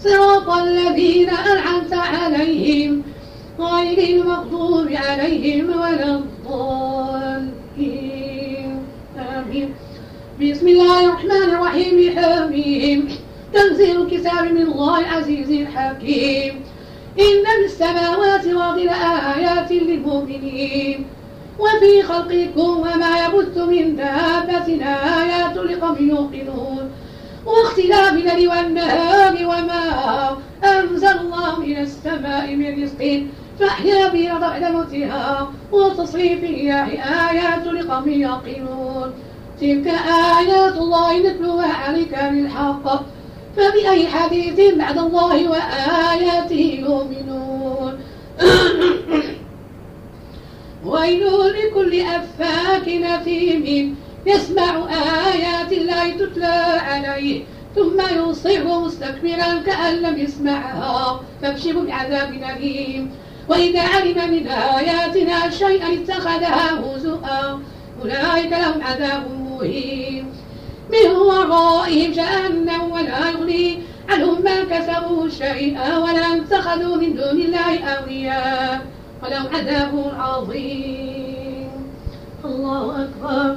صراط الذين أنعمت عليهم غير المغضوب عليهم ولا الضالين. آمين. بسم الله الرحمن الرحيم حميم تنزيل الكتاب من الله العزيز الحكيم. إن في السماوات والأرض لآيات للمؤمنين. وفي خلقكم وما يبث من دابة آيات لقوم يوقنون. واختلاف الليل والنهار وما أنزل الله من السماء من رزق. فأحيا به بعد موتها وتصريف الرياح آيات لقوم يعقلون تلك آيات الله نتلوها عليك بالحق. فبأي حديث بعد الله وآياته يؤمنون؟ (coughs) ويل لكل أفاك نثيم يسمع آيات الله تتلى عليه ثم يصير مستكبرا كأن لم يسمعها فابشر بعذاب أليم. وإذا علم من آياتنا شيئا اتخذها هزؤا أولئك لهم عذاب مهين. من ورائهم جهنم ولا يغني عنهم ما كسبوا شيئا ولا اتخذوا من دون الله أولياء. ولهم عذاب عظيم. الله أكبر.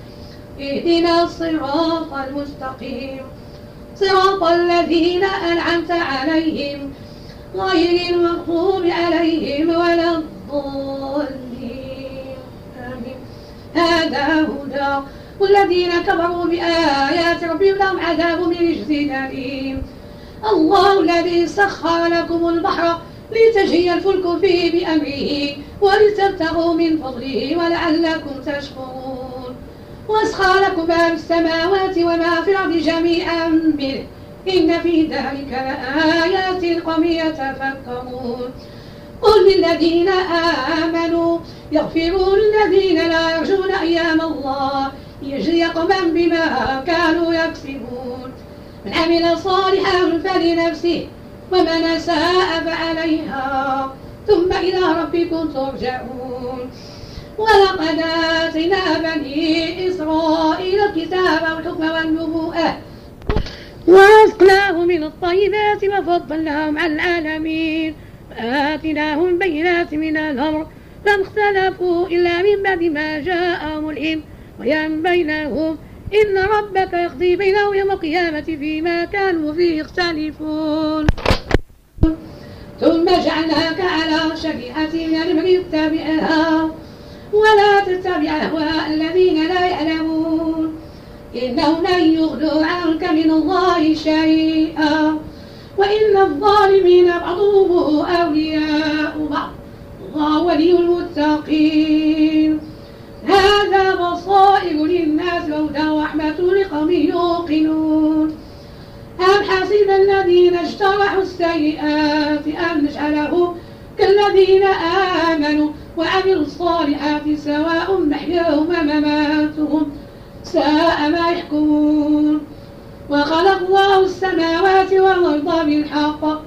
اهدنا الصراط المستقيم. صراط الذين أنعمت عليهم غير المغضوب عليهم ولا الضالين. آمين. هذا هدى والذين كفروا بآيات ربهم لهم عذاب من رجز أليم. الله الذي سخر لكم البحر لتجري الفلك فيه بأمره ولتبتغوا من فضله ولعلكم تشكرون. واسخر لكم ما في السماوات وما في الأرض جميعا منه إن في ذلك لآيات قوم يتفكرون. قل للذين آمنوا يغفروا للذين لا يرجون أيام الله يجزي قوما بما كانوا يكسبون. من عمل صالحا فلنفسه ومن أساء فعليها ثم إلى ربكم ترجعون. ولقد آتينا بني إسرائيل الكتاب والحكم والنبوءة. ورزقناهم من الطيبات وفضلناهم على العالمين. وآتيناهم بينات من الأمر. لم اختلفوا إلا من بعد ما جاءهم العلم. ويم بينهم. إن ربك يقضي بينهم يوم القيامة فيما كانوا فيه يختلفون. ثم جعلناك على شريعة من اتبعها ولا تتبع أهواء الذين لا يعلمون. إنهم لن يغنوا عنك من الله شيئا. وإن الظالمين بعضهم أولياء بعض. الله ولي المتقين. هذا بصائر للناس وهدى ورحمة لقوم يوقنون. أم حسب الذين اجترحوا السيئات أن نجعلهم كالذين آمنوا وعملوا الصالحات سواء محياهم ومماتهم ساء ما يحكمون. وخلق الله السماوات والأرض بالحق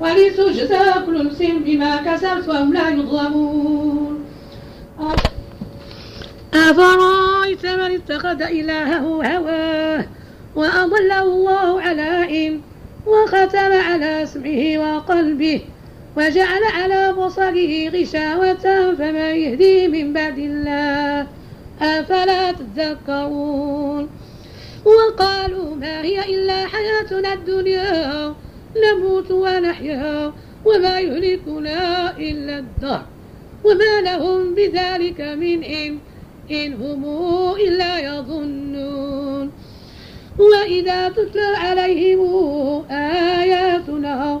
ولتجزى كل نفس بما كسبت وهم لا يظلمون. أفرأيت من اتخذ إلهه هواه وأضله الله على علم وختم على اسمه وقلبه وجعل على بصره غشاوة فمن يهدي من بعد الله. أفلا تذكرون؟ وقالوا ما هي إلا حياتنا الدنيا نموت ونحيا وما يهلكنا إلا الدهر. وما لهم بذلك من إن إن هم إلا يظنون. وإذا تتلى عليهم آياتنا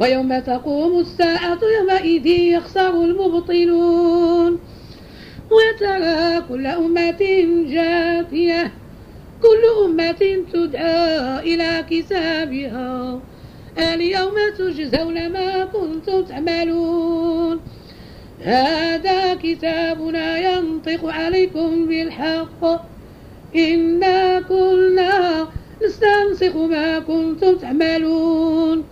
ويوم تقوم الساعة يومئذ يخسر المبطلون وترى كل أمة جاثية كل أمة تدعى إلى كتابها اليوم تجزون ما كنتم تعملون. هذا كتابنا ينطق عليكم بالحق. إنا كنا نستنسخ ما كنتم تعملون.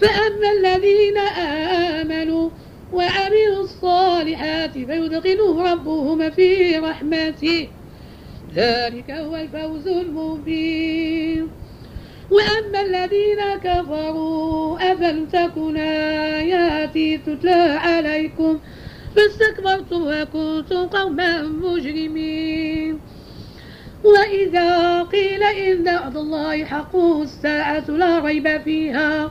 فأما الذين آمنوا وعملوا الصالحات فيدخلهم ربهم في رحمته. ذلك هو الفوز المبين. وأما الذين كفروا أفلم تكن آياتي تتلى عليكم؟ فاستكبرتم وكنتم قوما مجرمين. وإذا قيل إن وعد الله حق الساعة لا ريب فيها.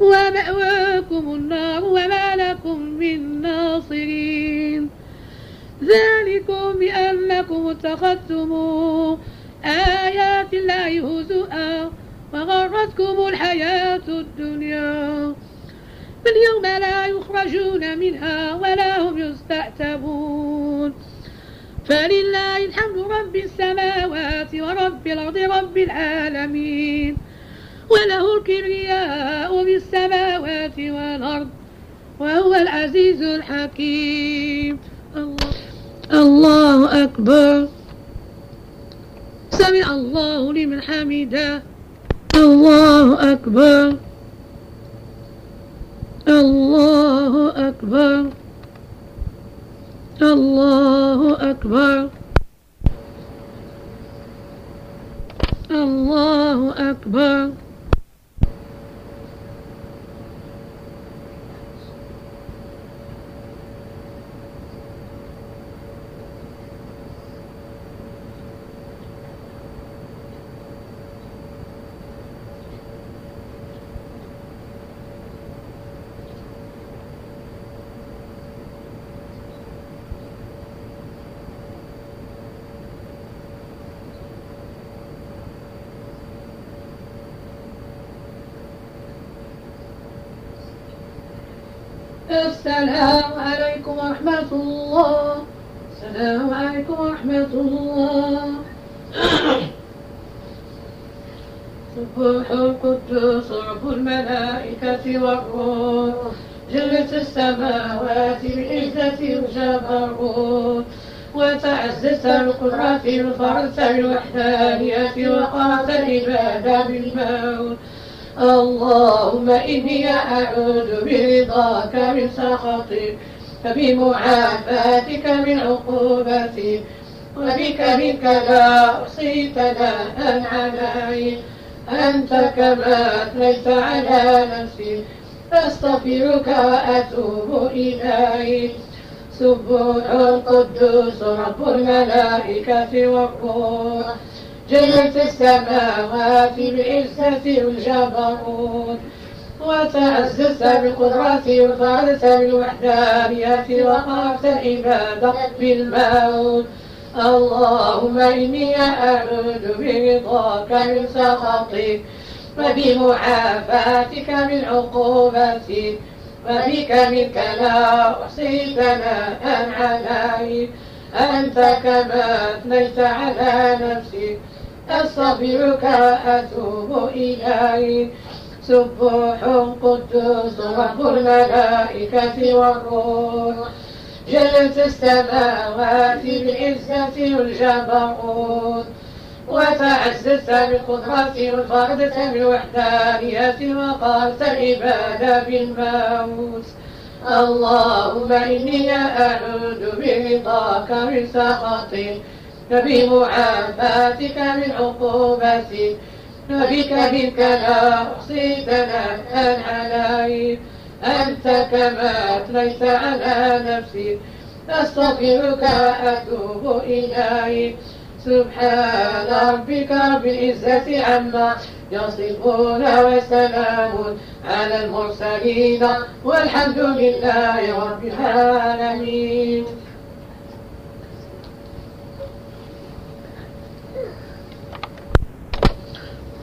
ومأواكم النار وما لكم من ناصرين. ذلكم بأنكم اتخذتم آيات الله هزؤا وغرتكم الحياة الدنيا. فاليوم لا يخرجون منها ولا هم يستعتبون فلله الحمد رب السماوات ورب الأرض رب العالمين. وله الكبرياء في السماوات والأرض وهو العزيز الحكيم. الله, الله أكبر. سمع الله لمن حمده. الله أكبر. الله أكبر. الله أكبر. الله أكبر. السلام عليكم ورحمة الله. السلام عليكم ورحمة الله. سبوح القدوس رب الملائكة والروح. جلت السماوات بعزة الجبروت وتعزز القدرة الفرس الوحدانية وقامت العبادة بالموت. اللهم إني أعوذ برضاك من سخطك فبمعافاتك من عقوبتك وبك منك لا أحصي ثناء عليك أنت كما أثنيت على نفسي أستغفرك وأتوب إليك. سبوح القدوس رب الملائكة والروح. جنة السماوات بعزة الجبروت وتعززت بالقدرة وفعلت بالوحدانية وقفت العبادة بالموت. اللهم إني أعوذ برضاك من سخطك وبمعافاتك من عقوبتك وبك منك لا أحصي ثناء عليك. أنت كما أثنيت على نفسك أستغفرك وأتوب إليك. سبوح قدوس رب الملائكة والروح. جلت السماوات بالعزة والجبروت. وتعززت بالقدرة وانفردت بالوحدانية وقالت العباد بالموت. اللهم إني أعوذ برضاك من سخطك. وبمعافاتك من عقوبتك وبك منك لا أحصي ثناء عليك أنت كما أثنيت على نفسك أستغفرك وأتوب إليك. سبحان ربك رب العزة عما يصفون وسلام على المرسلين. والحمد لله رب العالمين.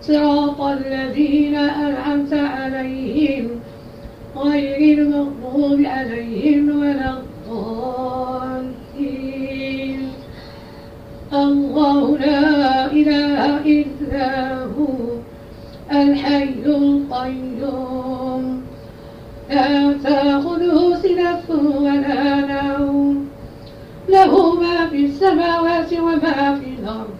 صراط الذين أنعمت عليهم غير المغضوب عليهم ولا الضالين. الله لا إله إلا هو الحي القيوم. لا تأخذه سنة ولا نوم. له ما في السماوات وما في الأرض.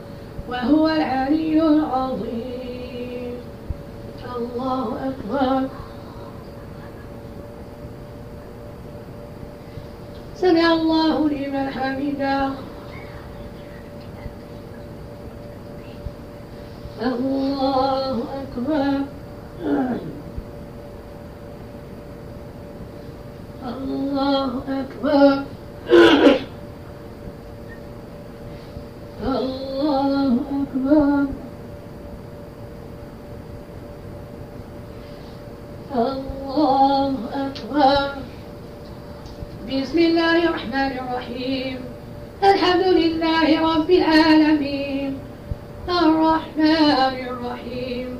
وهو العلي العظيم. الله أكبر. سمع الله لمن حمده. الله أكبر. الله أكبر. الله أكبر. الله أكبر. بسم الله الرحمن الرحيم. الحمد لله رب العالمين. الرحمن الرحيم.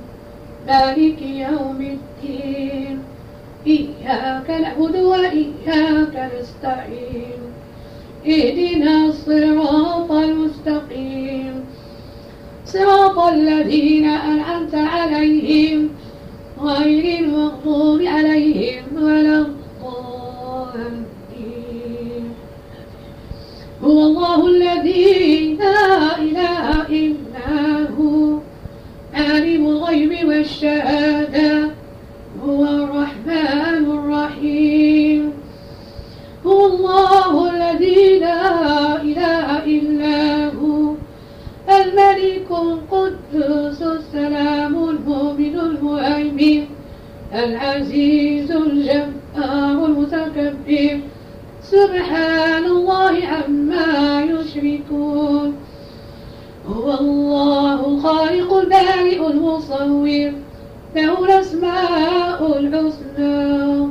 مالك يوم الدين. إياك نعبد وإياك نستعين. اهدنا الصراط المستقيم. صراط الذين أنعمت عليهم غير المغضوب عليهم ولا الضالين. هو الله الذي لا إله إلا هو عالم الغيب والشهادة هو الرحمن الرحيم. هو الله الذي لا إله إلا هو. الملك القدوس السلام المؤمن المهيمن العزيز الجبار المتكبر. سبحان الله عما يشركون. هو الله الخالق البارئ المصور. له الأسماء الحسنى.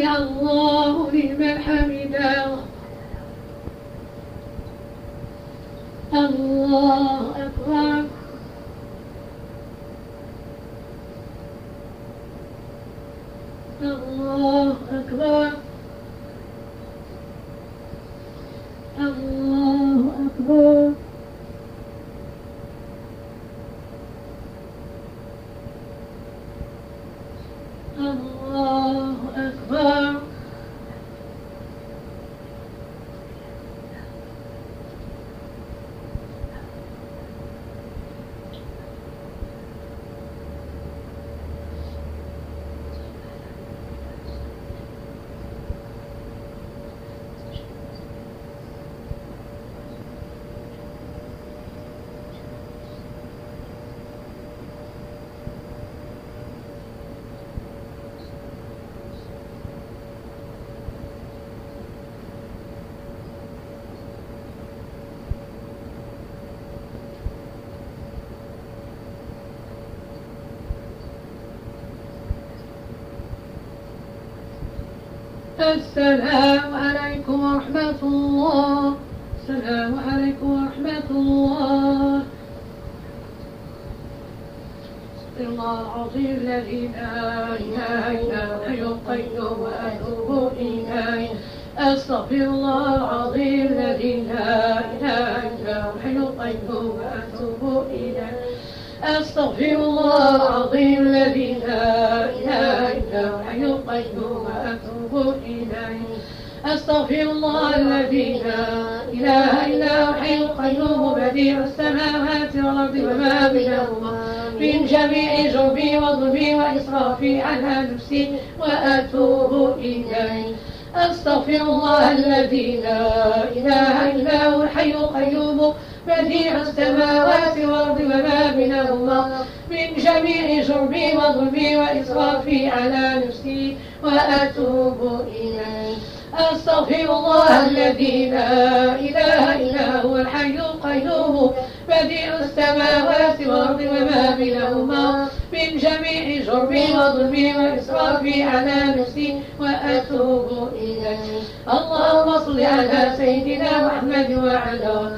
الله لمن حمده. الله أكبر الله أكبر الله أكبر الله أكبر السلام عليكم ورحمة الله. السلام عليكم ورحمة الله. الله العظيم الذي لا إله إلا هو الحي القيوم وأتوب إليه أستغفر الله العظيم الذي لا إله إلا هو الحي القيوم وأتوب إليه أستغفر الله العظيم الذي أستغفر الله الذي لا إله إلا هو الحي القيوم بديع السماوات والأرض وما بينهما من جميع جربي وظلمي وإسرافي على نفسي وأتوب إليه. أستغفر الله الذي لا إله إلا هو الحي القيوم بديع السماوات والأرض وما بينهما من جميع جرمي وظلمي وإسرافي على نفسي وأتوب إليه. أستغفر الله الذي لا إله إلا هو الحي القيوم. بديع السماوات والأرض وما بينهما. من جميع جرمي وظلمي وإسرافي على نفسي وأتوب إليه. اللهم صل على سيدنا محمد وعلى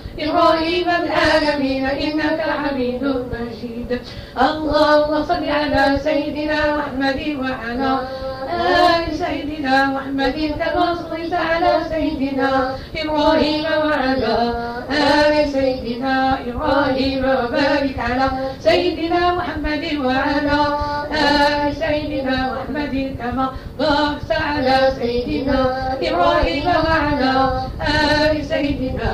إبراهيم العالمين إنك حميد مجيد. اللهم صل على سيدنا محمد وعلى آل سيدنا محمد كما صليت على سيدنا إبراهيم وعلى آل سيدنا إبراهيم وبارك على سيدنا محمد وعلى آل سيدنا محمد كما باركت على سيدنا إبراهيم وعلى آل سيدنا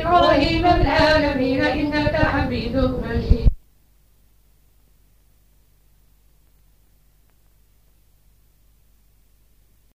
إبراهيم العالمين إنك حميد مجيد.